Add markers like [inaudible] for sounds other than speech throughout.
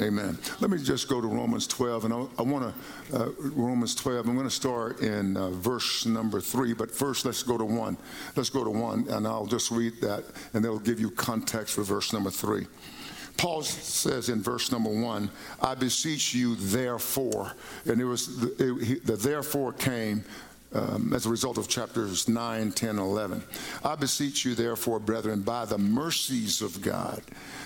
Amen. Let me just go to Romans 12, and I, I want to, uh, Romans 12, I'm going to start in uh, verse number three, but first let's go to one. Let's go to one, and I'll just read that, and it'll give you context for verse number three. Paul says in verse number one, I beseech you, therefore. And it was the, it, the therefore came um, as a result of chapters 9, 10, 11. I beseech you, therefore, brethren, by the mercies of God,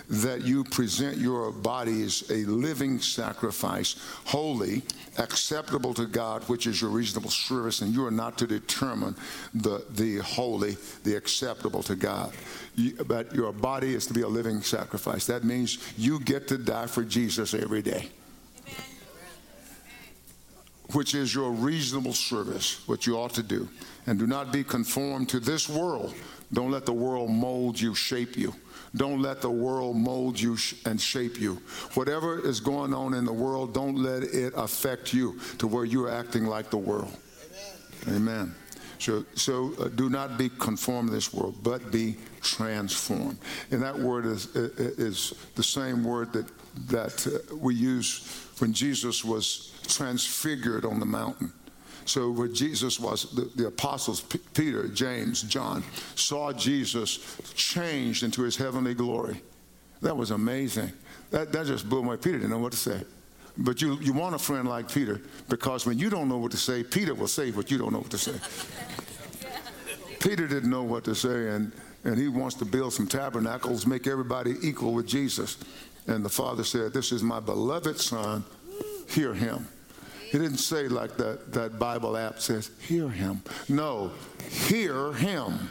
that you present your bodies a living sacrifice, holy, acceptable to God, which is your reasonable service, and you are not to determine the, the holy, the acceptable to God. You, but your body is to be a living sacrifice. That means you get to die for Jesus every day which is your reasonable service, what you ought to do. And do not be conformed to this world. Don't let the world mold you, shape you. Don't let the world mold you and shape you. Whatever is going on in the world, don't let it affect you to where you're acting like the world. Amen. Amen. So, so uh, do not be conformed to this world, but be transformed. And that word is, is the same word that, that uh, we use when Jesus was transfigured on the mountain. So where Jesus was, the, the apostles, P- Peter, James, John, saw Jesus changed into his heavenly glory. That was amazing. That, that just blew my Peter didn't know what to say. But you, you want a friend like Peter because when you don't know what to say, Peter will say what you don't know what to say. [laughs] Peter didn't know what to say, and, and he wants to build some tabernacles, make everybody equal with Jesus. And the father said, This is my beloved son, hear him. He didn't say like that, that Bible app says, hear him. No, hear him.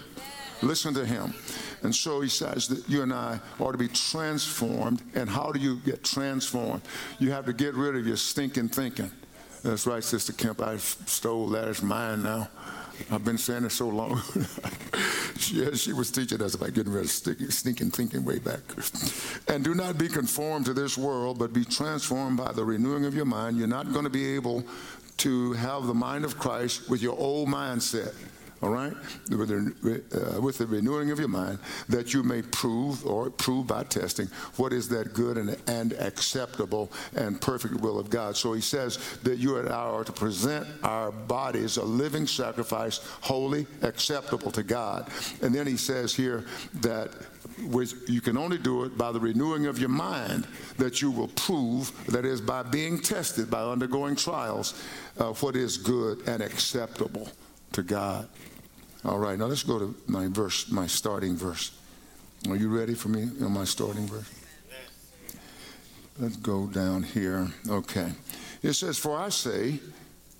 Listen to him. And so he says that you and I ought to be transformed. And how do you get transformed? You have to get rid of your stinking thinking. That's right, Sister Kemp. I stole that. It's mine now. I've been saying it so long. [laughs] yeah, she was teaching us about getting rid of stinking, stinking thinking way back. and do not be conformed to this world, but be transformed by the renewing of your mind. You're not going to be able to have the mind of Christ with your old mindset all right, with the, uh, with the, renewing of your mind, that you may prove or prove by testing what is that good and, and acceptable and perfect will of God. So he says that you and I are to present our bodies a living sacrifice, holy, acceptable to God. And then he says here that with, you can only do it by the renewing of your mind, that you will prove, that is, by being tested, by undergoing trials, uh, what is good and acceptable to God. All right, now let's go to my verse, my starting verse. Are you ready for me on my starting verse? Let's go down here. Okay. It says, For I say,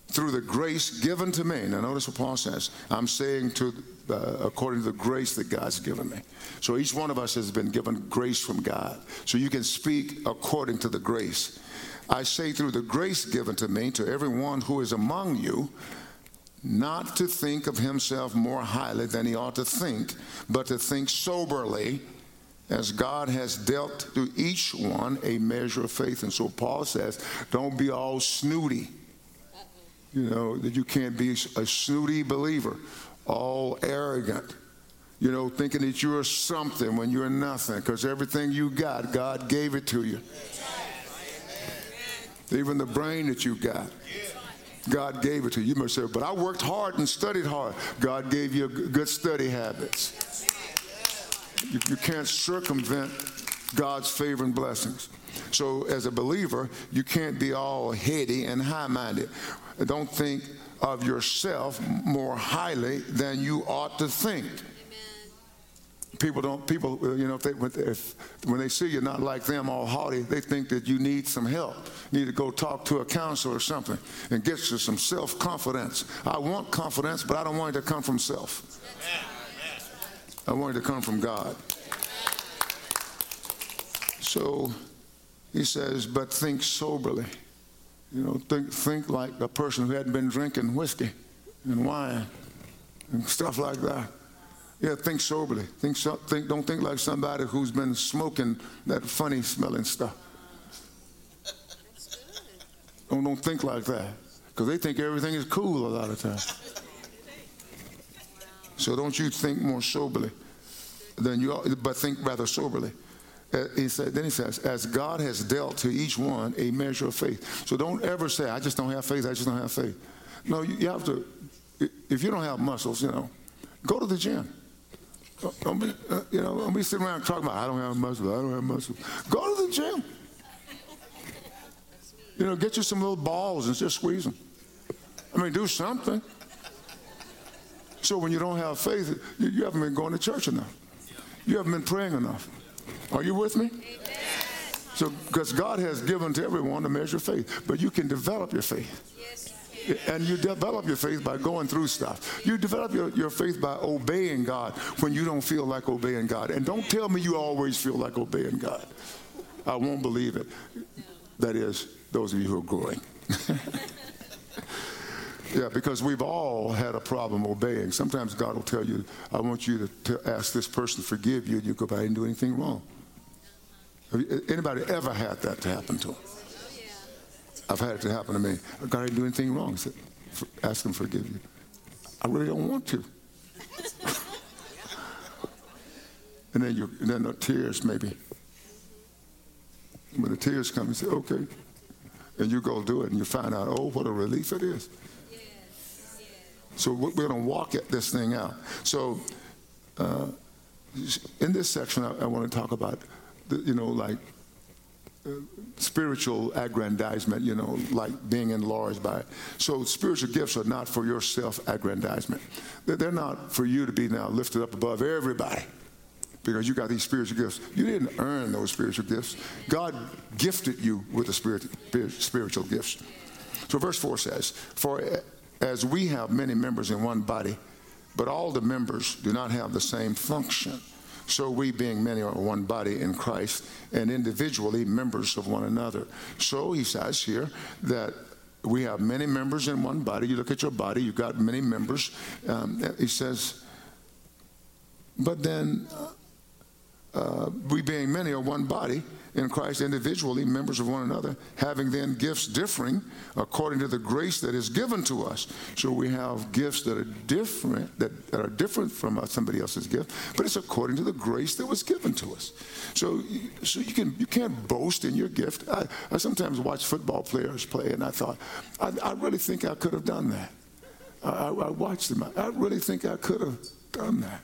through the grace given to me. Now, notice what Paul says. I'm saying to, uh, according to the grace that God's given me. So each one of us has been given grace from God. So you can speak according to the grace. I say, through the grace given to me, to everyone who is among you, not to think of himself more highly than he ought to think, but to think soberly, as God has dealt to each one a measure of faith. And so Paul says, don't be all snooty. You know, that you can't be a snooty believer, all arrogant, you know, thinking that you're something when you're nothing, because everything you got, God gave it to you. Even the brain that you got. God gave it to you. You must say, but I worked hard and studied hard. God gave you good study habits. You, you can't circumvent God's favor and blessings. So, as a believer, you can't be all heady and high minded. Don't think of yourself more highly than you ought to think people don't people uh, you know if they if, when they see you're not like them all haughty they think that you need some help. You need to go talk to a counselor or something and get you some self-confidence. I want confidence but i don't want it to come from self. I want it to come from god. So he says but think soberly. You know think think like a person who hadn't been drinking whiskey and wine and stuff like that yeah, think soberly. Think, think, don't think like somebody who's been smoking that funny smelling stuff. Don't, don't think like that because they think everything is cool a lot of times. So don't you think more soberly than you, but think rather soberly. Uh, he said, then he says, as God has dealt to each one a measure of faith. So don't ever say, I just don't have faith, I just don't have faith. No, you, you have to, if you don't have muscles, you know, go to the gym. Don't be, uh, you know, don't be sitting around talking about, I don't have muscle, I don't have muscle. Go to the gym. You know, get you some little balls and just squeeze them. I mean, do something. So when you don't have faith, you, you haven't been going to church enough. You haven't been praying enough. Are you with me? So, because God has given to everyone a measure of faith, but you can develop your faith. And you develop your faith by going through stuff. You develop your, your faith by obeying God when you don't feel like obeying God. And don't tell me you always feel like obeying God. I won't believe it. That is, those of you who are growing. [laughs] yeah, because we've all had a problem obeying. Sometimes God will tell you, I want you to, to ask this person to forgive you, and you go, by and do anything wrong. Anybody ever had that to happen to them? I've had it to happen to me. God, I didn't do anything wrong. I said, ask him to forgive you. I really don't want to. [laughs] and then, you, and then the tears maybe. When the tears come, you say, okay. And you go do it and you find out, oh, what a relief it is. So we're going to walk at this thing out. So uh, in this section, I, I want to talk about, the, you know, like spiritual aggrandizement, you know, like being enlarged by it. So spiritual gifts are not for your self-aggrandizement. They're not for you to be now lifted up above everybody because you got these spiritual gifts. You didn't earn those spiritual gifts. God gifted you with the spirit, spiritual gifts. So verse 4 says, For as we have many members in one body, but all the members do not have the same function. So we, being many, are one body in Christ, and individually members of one another. So he says here that we have many members in one body. You look at your body, you've got many members. Um, he says, but then uh, we, being many, are one body in Christ individually, members of one another, having then gifts differing according to the grace that is given to us. So we have gifts that are different, that, that are different from uh, somebody else's gift, but it's according to the grace that was given to us. So, so you can you can't boast in your gift. I, I sometimes watch football players play, and I thought, I, I really think I could have done that. I, I watched them. I really think I could have done that.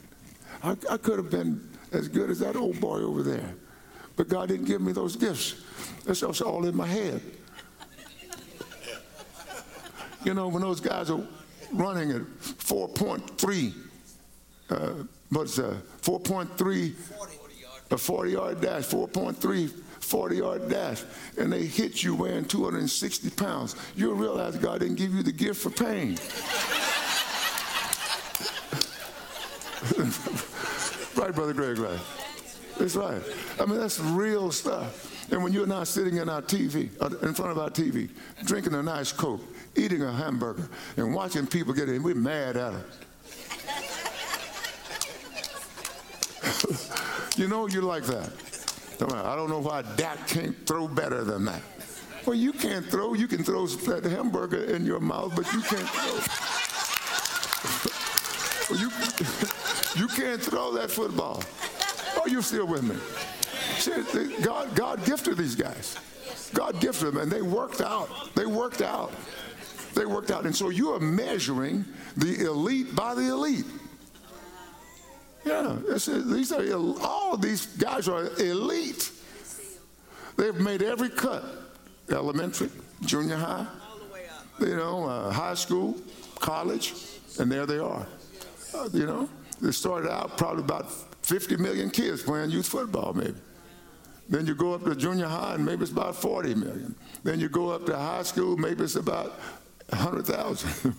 I, I could have been as good as that old boy over there. But God didn't give me those gifts. That's all in my head. You know, when those guys are running at 4.3, uh, what's that? 4.3, a 40 yard dash, 4.3 40 yard dash, and they hit you weighing 260 pounds, you'll realize God didn't give you the gift for pain. [laughs] right, Brother Greg, right? That's right. I mean, that's real stuff. And when you're not sitting in our TV, uh, in front of our TV, drinking a nice Coke, eating a hamburger, and watching people get in, we're mad at them. [laughs] you know you like that. I don't know why Dak can't throw better than that. Well, you can't throw. You can throw that hamburger in your mouth, but you can't throw. [laughs] you, [laughs] you can't throw that football. Are you still with me? God, God gifted these guys. God gifted them, and they worked out. They worked out. They worked out. And so you are measuring the elite by the elite. Yeah, these are all these guys are elite. They've made every cut: elementary, junior high, you know, uh, high school, college, and there they are. Uh, you know, they started out probably about 50 million kids playing youth football, maybe. Then you go up to junior high, and maybe it's about 40 million. Then you go up to high school, maybe it's about 100,000.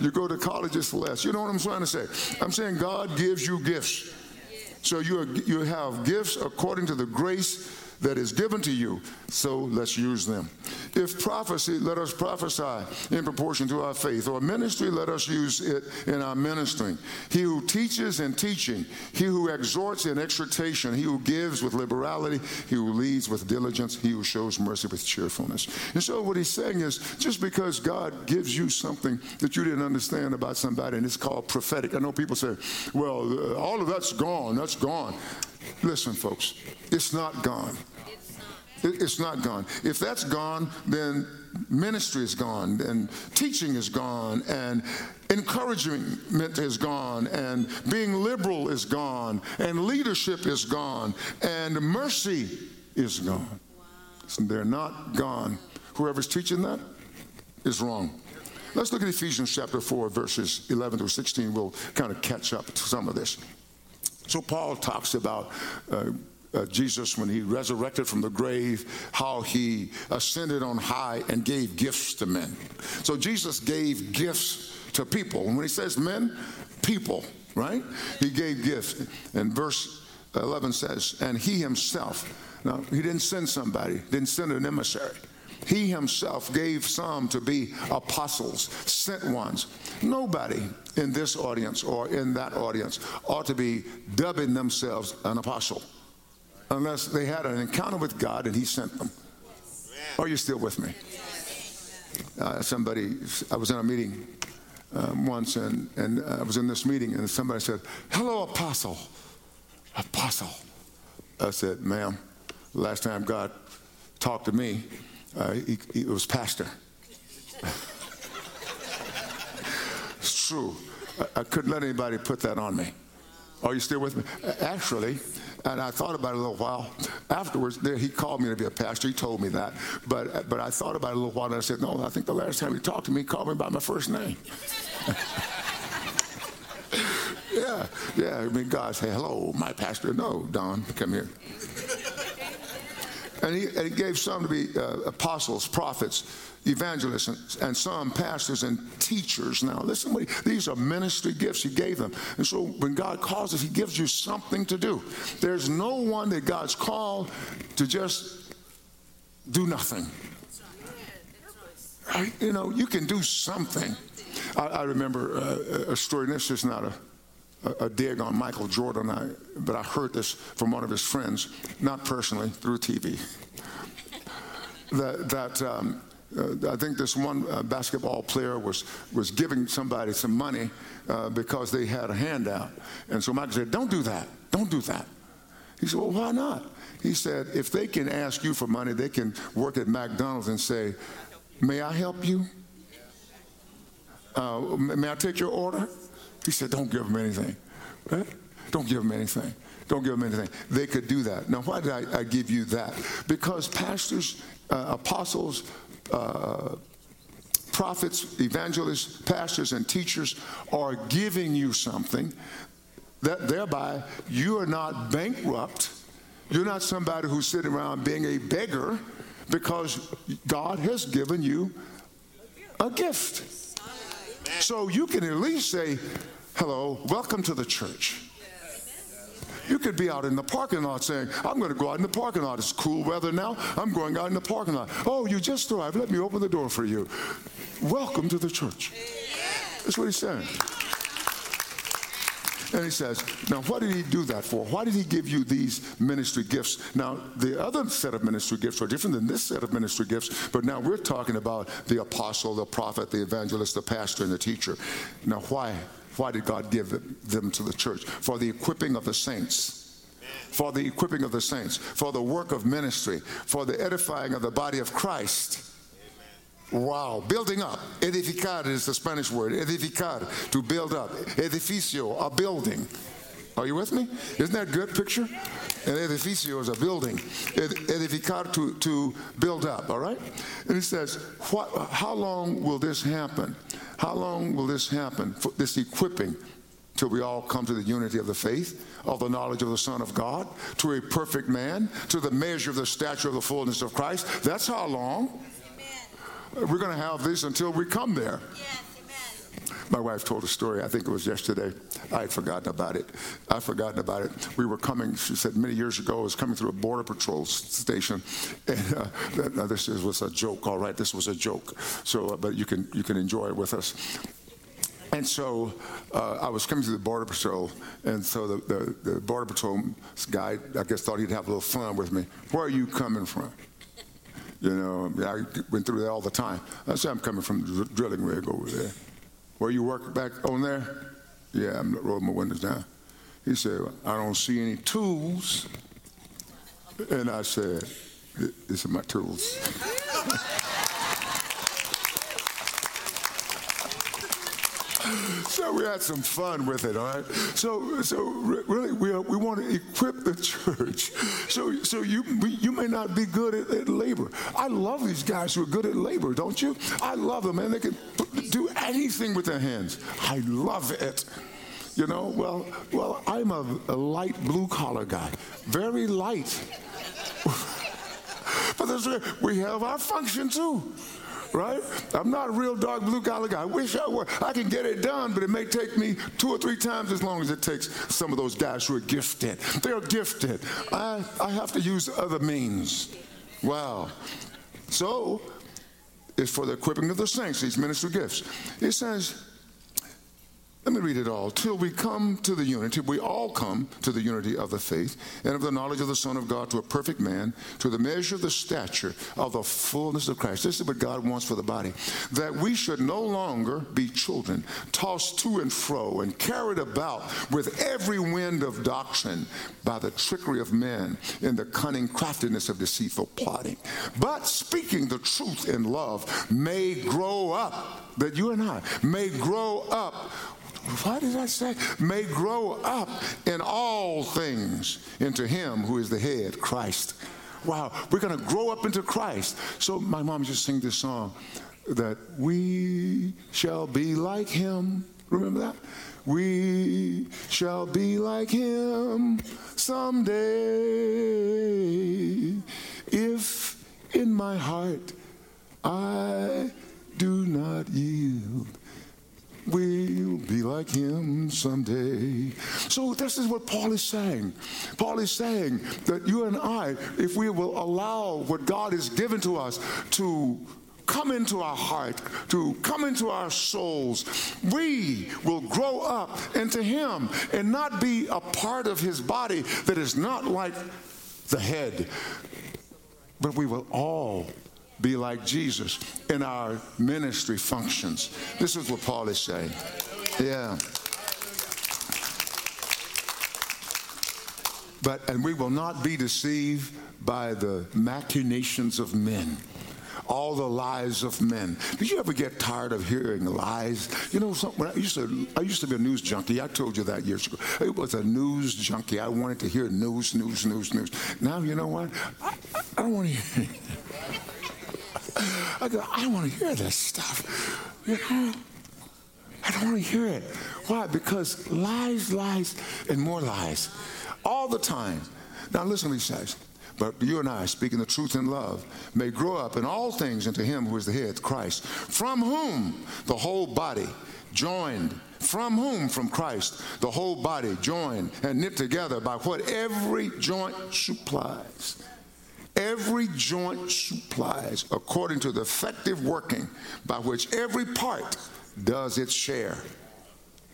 [laughs] you go to college, it's less. You know what I'm trying to say? I'm saying God gives you gifts. So you, are, you have gifts according to the grace that is given to you, so let's use them. If prophecy, let us prophesy in proportion to our faith, or ministry, let us use it in our ministering. He who teaches in teaching, he who exhorts in exhortation, he who gives with liberality, he who leads with diligence, he who shows mercy with cheerfulness. And so what he's saying is just because God gives you something that you didn't understand about somebody, and it's called prophetic. I know people say, well, uh, all of that's gone, that's gone. Listen, folks, it's not gone. It's not gone. If that's gone, then ministry is gone, and teaching is gone, and encouragement is gone, and being liberal is gone, and leadership is gone, and mercy is gone. Wow. they're not gone. Whoever's teaching that is wrong. Let's look at Ephesians chapter 4, verses 11 through 16. We'll kind of catch up to some of this. So, Paul talks about uh, uh, Jesus when he resurrected from the grave, how he ascended on high and gave gifts to men. So, Jesus gave gifts to people. And when he says men, people, right? He gave gifts. And verse 11 says, and he himself, now, he didn't send somebody, didn't send an emissary. He himself gave some to be apostles, sent ones. Nobody in this audience or in that audience ought to be dubbing themselves an apostle unless they had an encounter with God and He sent them. Are you still with me? Uh, somebody, I was in a meeting um, once and, and I was in this meeting and somebody said, Hello, apostle. Apostle. I said, Ma'am, last time God talked to me, uh, he, he, was pastor. [laughs] it's true. I, I, couldn't let anybody put that on me. Are you still with me? Actually, and I thought about it a little while. Afterwards, he called me to be a pastor. He told me that. But, but I thought about it a little while and I said, No, I think the last time he talked to me, he called me by my first name. [laughs] yeah, yeah. I mean, God said, Hello, my pastor. No, Don, come here. And he, and he gave some to be uh, apostles, prophets, evangelists, and, and, some pastors and teachers. Now, listen, he, these are ministry gifts he gave them. And so when God calls us, he gives you something to do. There's no one that God's called to just do nothing. I, you know, you can do something. I, I remember uh, a story, and this is not a a, dig on Michael Jordan, I, but I heard this from one of his friends, not personally, through TV. that, that um, uh, I think this one uh, basketball player was, was giving somebody some money uh, because they had a handout. And so Michael said, Don't do that. Don't do that. He said, Well, why not? He said, If they can ask you for money, they can work at McDonald's and say, May I help you? Uh, may I take your order? He said, Don't give them anything. Right? Don't give them anything. Don't give them anything. They could do that. Now, why did I, I give you that? Because pastors, uh, apostles, uh, prophets, evangelists, pastors, and teachers are giving you something that thereby you are not bankrupt. You're not somebody who's sitting around being a beggar because God has given you a gift. So you can at least say, hello, welcome to the church. You could be out in the parking lot saying, I'm going to go out in the parking lot. It's cool weather now. I'm going out in the parking lot. Oh, you just arrived. Let me open the door for you. Welcome to the church. That's what he's saying. And he says, Now, what did he do that for? Why did he give you these ministry gifts? Now, the other set of ministry gifts are different than this set of ministry gifts, but now we're talking about the apostle, the prophet, the evangelist, the pastor, and the teacher. Now, why? Why did God give them to the church? For the equipping of the saints for the equipping of the saints, for the work of ministry, for the edifying of the body of Christ. Wow, building up. Edificar is the Spanish word. Edificar, to build up. Edificio, a building. Are you with me? Isn't that a good picture? An edificio is a building. Edificar to, to build up, all right? And it says, what, how long will this happen? How long will this happen, for this equipping, till we all come to the unity of the faith, of the knowledge of the Son of God, to a perfect man, to the measure of the stature of the fullness of Christ? That's how long. We're going to have this until we come there. Yes, My wife told a story, I think it was yesterday. I had forgotten about it. I'd forgotten about it. We were coming, she said, many years ago, I was coming through a Border Patrol station. And uh, this was a joke, all right? This was a joke. So, uh, but you can, you can enjoy it with us. And so uh, I was coming to the Border Patrol, and so the, the, the Border Patrol guy, I guess, thought he'd have a little fun with me. Where are you coming from? You know, I went through that all the time. I said, I'm coming from the drilling rig over there. Where you work back on there? Yeah, I'm rolling my windows down. He said, I don't see any tools. And I said, These are my tools. [laughs] so we had some fun with it, all right? So, so really, we, uh, we want to equip the church. So, so you, you may not be good at, at labor. I love these guys who are good at labor, don't you? I love them, man. They can do anything with their hands. I love it. You know, well, well, I'm a, a light blue collar guy, very light. [laughs] but we have our function too right? I'm not a real dark blue collar guy. I wish I were. I can get it done, but it may take me two or three times as long as it takes some of those guys who are gifted. They're gifted. I, I have to use other means. Wow. So, it's for the equipping of the saints, these ministry gifts. It says, let me read it all. Till we come to the unity, we all come to the unity of the faith and of the knowledge of the Son of God to a perfect man, to the measure of the stature of the fullness of Christ. This is what God wants for the body. That we should no longer be children, tossed to and fro and carried about with every wind of doctrine by the trickery of men in the cunning craftiness of deceitful plotting. But speaking the truth in love may grow up, that you and I may grow up what did I say? May grow up in all things into him who is the head, Christ. Wow, we're going to grow up into Christ. So my mom just sang this song that we shall be like him. Remember that? We shall be like him someday if in my heart I do not yield We'll be like him someday. So, this is what Paul is saying. Paul is saying that you and I, if we will allow what God has given to us to come into our heart, to come into our souls, we will grow up into Him and not be a part of His body that is not like the head, but we will all be like Jesus in our ministry functions. This is what Paul is saying. Yeah. But, and we will not be deceived by the machinations of men all the lies of men. Did you ever get tired of hearing lies? You know, when I used to, I used to be a news junkie. I told you that years ago. It was a news junkie. I wanted to hear news, news, news, news. Now, you know what? I, I don't want to hear. I go, I don't want to hear this stuff. You know? I don't want to hear it. Why? Because lies, lies, and more lies. All the time. Now listen he says. But you and I, speaking the truth in love, may grow up in all things into him who is the head, Christ, from whom the whole body joined from whom? From Christ. The whole body joined and knit together by what every joint supplies Every joint supplies according to the effective working by which every part does its share.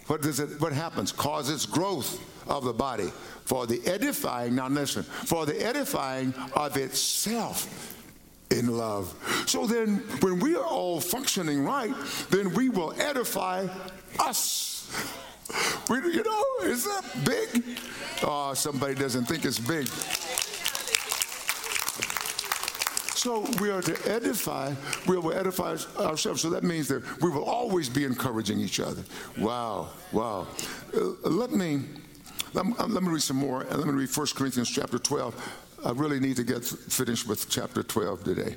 What does it what happens? Causes growth of the body for the edifying, now listen, for the edifying of itself in love. So then when we are all functioning right, then we will edify us. We, you know, is that big? Oh, somebody doesn't think it's big. So we are to edify, we will edify ourselves. So that means that we will always be encouraging each other. Wow, wow. Uh, let me let, let, me read some more. Let me read 1 Corinthians chapter 12. I really need to get finished with chapter 12 today.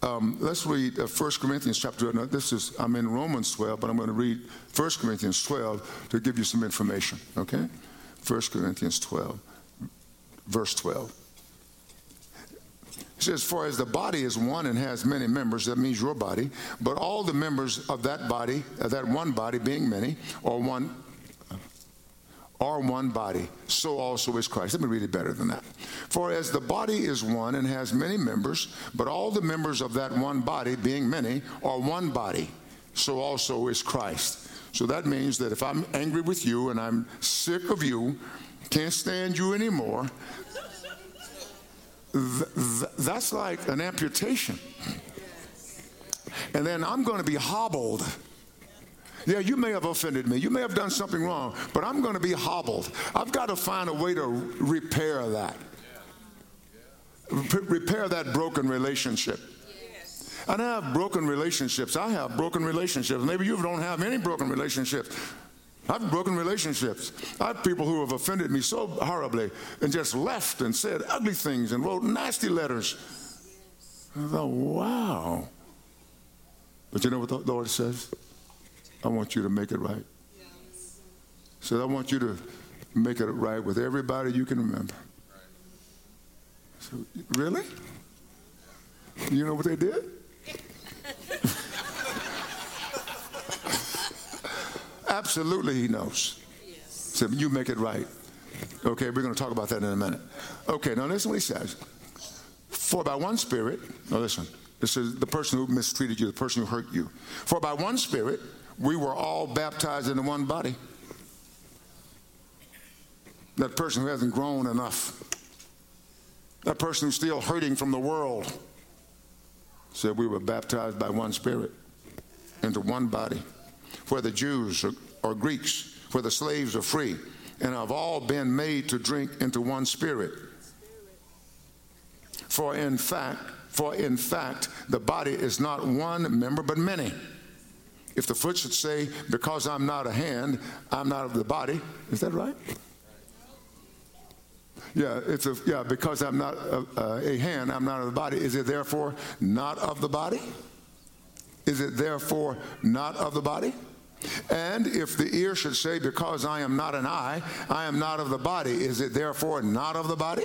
Um, let's read uh, 1 Corinthians chapter. Now this is I'm in Romans 12, but I'm going to read 1 Corinthians 12 to give you some information. Okay, 1 Corinthians 12, verse 12. He says, For as the body is one and has many members, that means your body, but all the members of that body, of that one body being many, or one are one body, so also is Christ. Let me read it better than that. For as the body is one and has many members, but all the members of that one body, being many, are one body, so also is Christ. So that means that if I'm angry with you and I'm sick of you, can't stand you anymore, th- that's like an amputation. And then I'm going to be hobbled. Yeah, you may have offended me. You may have done something wrong, but I'm going to be hobbled. I've got to find a way to repair that. repair that broken relationship. I have broken relationships. I have broken relationships. Maybe you don't have any broken relationships. I've broken relationships. I have people who have offended me so horribly and just left and said ugly things and wrote nasty letters. I thought, wow. But you know what the Lord says? I want you to make it right. Yes. Said, I want you to make it right with everybody you can remember. So, really? You know what they did? Absolutely, he knows. Yes. So you make it right. Okay, we're going to talk about that in a minute. Okay, now listen what he says. For by one Spirit, now listen, this is the person who mistreated you, the person who hurt you. For by one Spirit, we were all baptized into one body. That person who hasn't grown enough, that person who's still hurting from the world, said we were baptized by one Spirit into one body. Whether Jews or, Greeks, whether the slaves or free, and have all been made to drink into one Spirit. For in fact, for in fact, the body is not one member but many. If the foot should say, Because I'm not a hand, I'm not of the body, is that right? Yeah, it's a, yeah, because I'm not a, a, hand, I'm not of the body. Is it therefore not of the body? Is it therefore not of the body? And if the ear should say, Because I am not an eye, I am not of the body, is it therefore not of the body?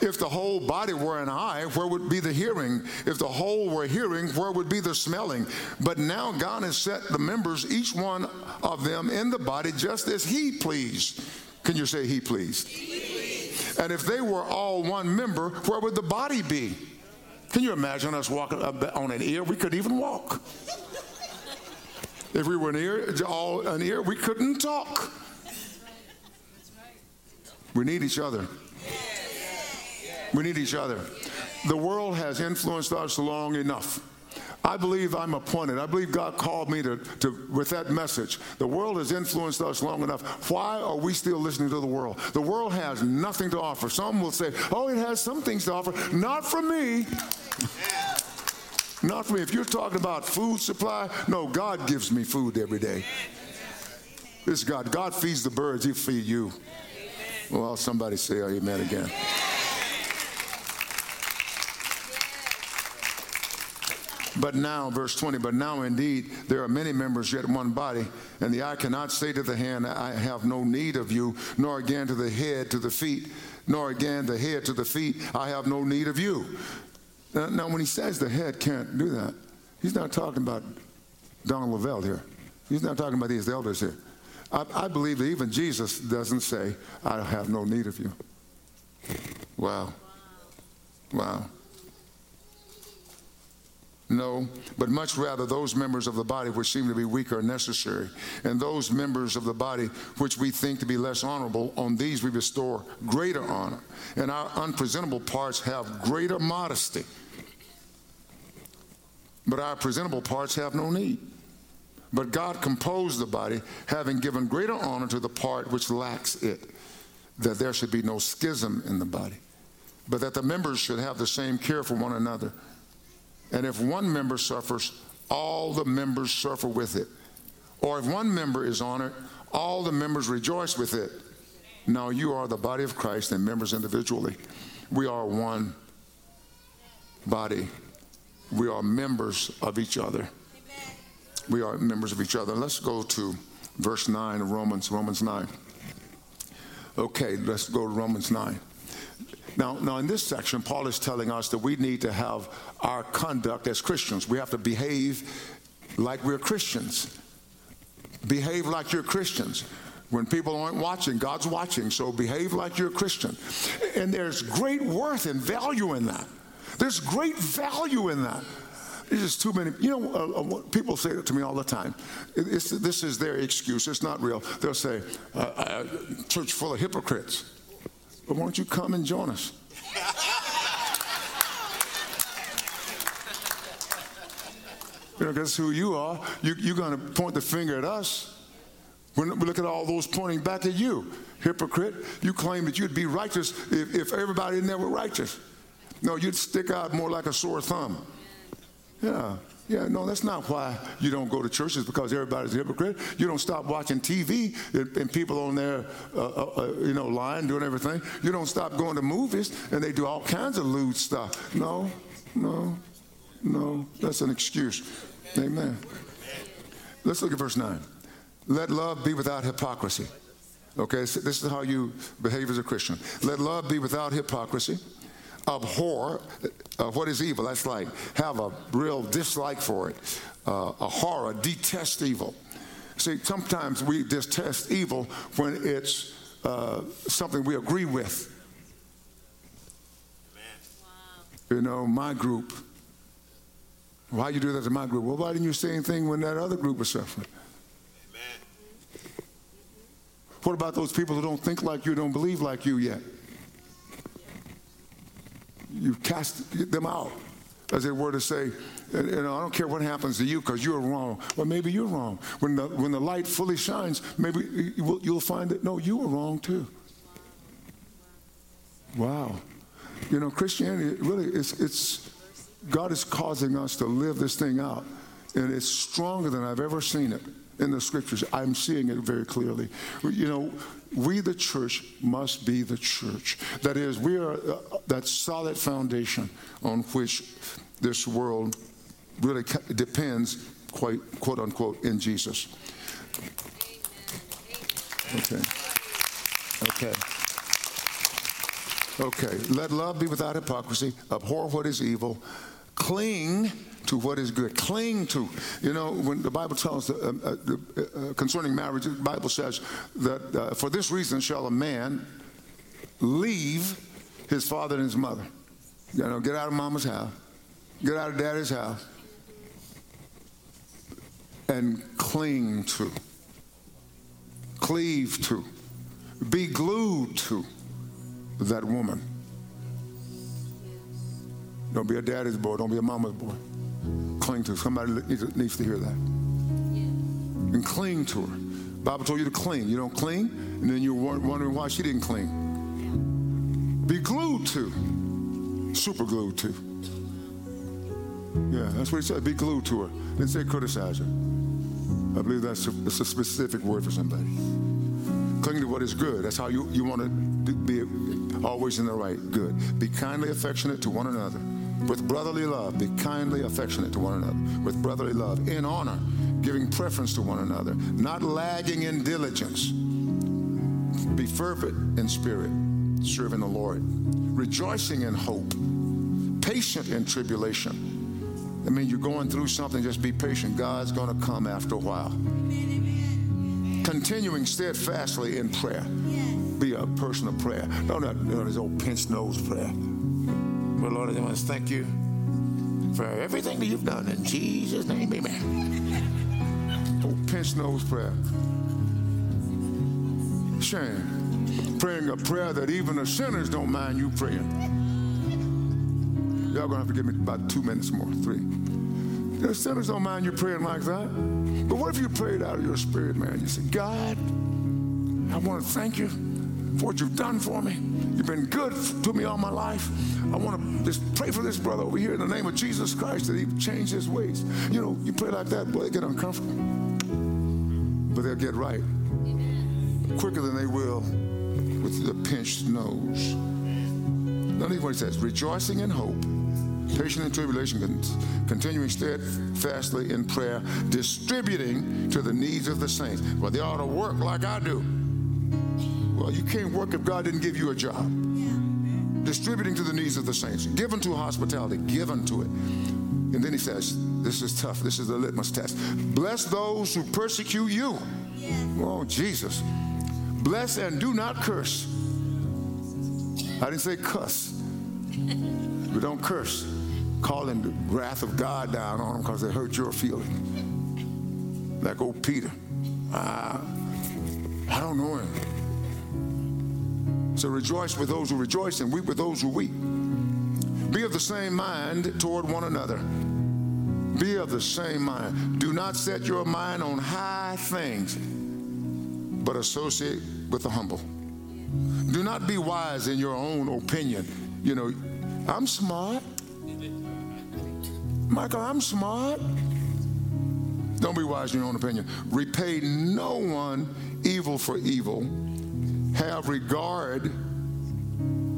If the whole body were an eye, where would be the hearing? If the whole were hearing, where would be the smelling? But now God has set the members, each one of them, in the body just as He pleased. Can you say He pleased? And if they were all one member, where would the body be? Can you imagine us walking on an ear? We could even walk. If we were an ear, all an ear, we couldn't talk. We need each other. We need each other. The world has influenced us long enough. I believe I'm appointed. I believe God called me to, to, with that message. The world has influenced us long enough. Why are we still listening to the world? The world has nothing to offer. Some will say, oh, it has some things to offer. Not for me. Not for me. If you're talking about food supply, no, God gives me food every day. This God. God feeds the birds, He'll feed you. Well, somebody say amen again. But now, verse 20, but now indeed there are many members, yet one body. And the eye cannot say to the hand, I have no need of you, nor again to the head, to the feet, nor again the head to the feet, I have no need of you. Now, now when he says the head can't do that, he's not talking about Donald Lavelle here. He's not talking about these elders here. I, I believe that even Jesus doesn't say, I have no need of you. Wow. Wow. No, but much rather those members of the body which seem to be weak are necessary. And those members of the body which we think to be less honorable, on these we bestow greater honor. And our unpresentable parts have greater modesty. But our presentable parts have no need. But God composed the body, having given greater honor to the part which lacks it, that there should be no schism in the body, but that the members should have the same care for one another. And if one member suffers, all the members suffer with it. Or if one member is honored, all the members rejoice with it. Now you are the body of Christ and members individually. We are one body. We are members of each other. We are members of each other. Let's go to verse 9 of Romans, Romans 9. Okay, let's go to Romans 9. Now, now, in this section, Paul is telling us that we need to have our conduct as Christians. We have to behave like we're Christians. Behave like you're Christians. When people aren't watching, God's watching, so behave like you're a Christian. And there's great worth and value in that. There's great value in that. There's just too many. You know, uh, uh, people say it to me all the time. It's, this is their excuse. It's not real. They'll say, uh, uh, "Church full of hypocrites." But won't you come and join us? You know, who you are. You, you're going to point the finger at us. we look at all those pointing back at you. Hypocrite, you claim that you'd be righteous if, if everybody in there were righteous. No, you'd stick out more like a sore thumb. Yeah. Yeah, no, that's not why you don't go to churches because everybody's a hypocrite. You don't stop watching TV and, people on there, uh, uh, uh, you know, lying, doing everything. You don't stop going to movies and they do all kinds of lewd stuff. No, no, no, that's an excuse. Amen. Let's look at verse 9. Let love be without hypocrisy. Okay, so this is how you behave as a Christian. Let love be without hypocrisy abhor uh, what is evil. That's like have a real dislike for it, uh, a horror, detest evil. See, sometimes we detest evil when it's uh, something we agree with. Wow. You know, my group. Why you do that to my group? Well, why didn't you say anything when that other group was suffering? Amen. What about those people who don't think like you, don't believe like you yet? You cast them out, as it were to say, you know, I don't care what happens to you because you're wrong. Well, maybe you're wrong. When the, when the light fully shines, maybe you'll find that, no, you were wrong too. Wow. You know, Christianity, really, it's, it's, God is causing us to live this thing out. And it's stronger than I've ever seen it in the scriptures. I'm seeing it very clearly. You know, we, the church, must be the church. That is, we are uh, that solid foundation on which this world really depends, quite quote unquote, in Jesus. Okay. Okay. Okay. Let love be without hypocrisy. Abhor what is evil. Cling to what is good. Cling to. You know, when the Bible tells uh, uh, uh, concerning marriage, the Bible says that uh, for this reason shall a man leave his father and his mother. You know, get out of mama's house, get out of daddy's house, and cling to, cleave to, be glued to that woman. Don't be a daddy's boy. Don't be a mama's boy. Cling to. Somebody needs to hear that. And cling to her. Bible told you to cling. You don't cling, and then you're wondering why she didn't cling. Be glued to. Super glued to. Yeah, that's what he said. Be glued to her. Didn't say criticize her. I believe that's a, that's a specific word for somebody. Cling to what is good. That's how you, you want to be always in the right good. Be kindly affectionate to one another with brotherly love, be kindly affectionate to one another. With brotherly love, in honor, giving preference to one another, not lagging in diligence. Be fervent in spirit, serving the Lord, rejoicing in hope, patient in tribulation. I mean, you're going through something, just be patient. God's going to come after a while. Continuing steadfastly in prayer. Be a person of prayer. Have you know, this old pinch nose prayer. But Lord, I want to thank you for everything that you've done. In Jesus' name, amen. Oh, pinch nose prayer. Shame. Praying a prayer that even the sinners don't mind you praying. Y'all gonna have to give me about two minutes more, three. The sinners don't mind you praying like that. But what if you prayed out of your spirit, man? You say, God, I want to thank you for what you've done for me. You've been good to me all my life. I want to just pray for this brother over here in the name of Jesus Christ that he change his ways. You know, you pray like that, boy, they get uncomfortable. But they'll get right quicker than they will with the pinched nose. Notice what he says rejoicing in hope, patient in tribulation, continuing steadfastly in prayer, distributing to the needs of the saints. Well, they ought to work like I do. Well, you can't work if God didn't give you a job. Distributing to the needs of the saints, given to hospitality, given to it. And then he says, This is tough. This is the litmus test. Bless those who persecute you. Oh, Jesus. Bless and do not curse. I didn't say cuss. [laughs] But don't curse. Calling the wrath of God down on them because they hurt your feelings. Like old Peter. Uh, I don't know him. So rejoice with those who rejoice and weep with those who weep. Be of the same mind toward one another. Be of the same mind. Do not set your mind on high things, but associate with the humble. Do not be wise in your own opinion. You know, I'm smart. Michael, I'm smart. Don't be wise in your own opinion. Repay no one evil for evil. Have regard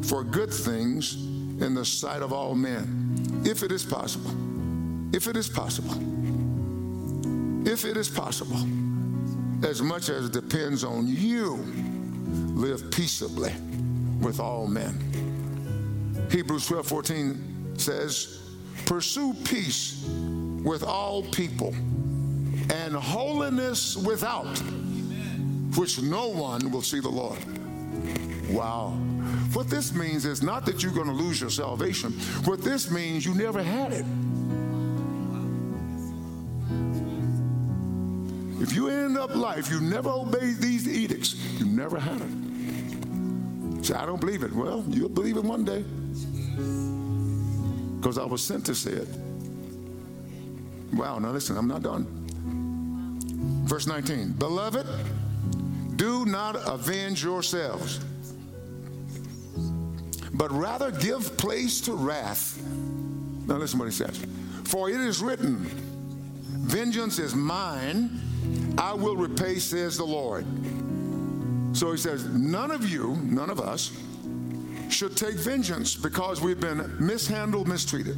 for good things in the sight of all men, if it is possible. If it is possible. If it is possible. As much as depends on you, live peaceably with all men. Hebrews 12 14 says, Pursue peace with all people and holiness without, which no one will see the Lord. Wow. What this means is not that you're going to lose your salvation. What this means, you never had it. If you end up life, you never obeyed these edicts, you never had it. Say, I don't believe it. Well, you'll believe it one day. Because I was sent to say it. Wow, now listen, I'm not done. Verse 19 Beloved, do not avenge yourselves, but rather give place to wrath. Now listen what he says. For it is written, Vengeance is mine, I will repay, says the Lord. So he says, None of you, none of us, should take vengeance because we've been mishandled, mistreated.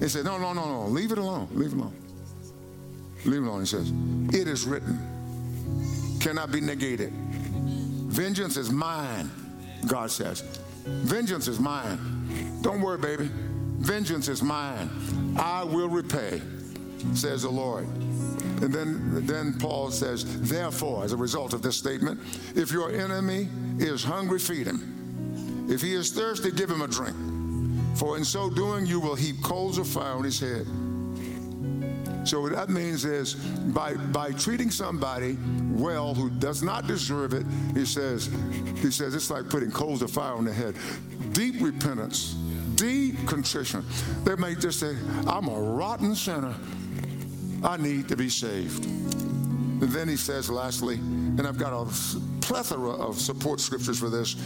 He said, No, no, no, no, leave it alone, leave it alone. Leave it alone. He says, It is written, cannot be negated. Vengeance is mine, God says. Vengeance is mine. Don't worry, baby. Vengeance is mine. I will repay, says the Lord. And then, then Paul says, Therefore, as a result of this statement, if your enemy is hungry, feed him. If he is thirsty, give him a drink. For in so doing, you will heap coals of fire on his head. So what that means is by by treating somebody well who does not deserve it, he says, he says it's like putting coals of fire on the head. Deep repentance, deep contrition. They may just say, I'm a rotten sinner. I need to be saved. And then he says, lastly, and I've got a plethora of support scriptures for this.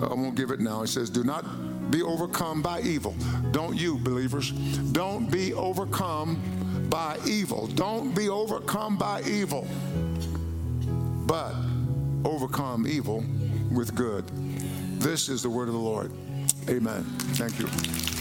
I won't give it now. He says, Do not be overcome by evil. Don't you, believers, don't be overcome by evil. Don't be overcome by evil, but overcome evil with good. This is the word of the Lord. Amen. Thank you.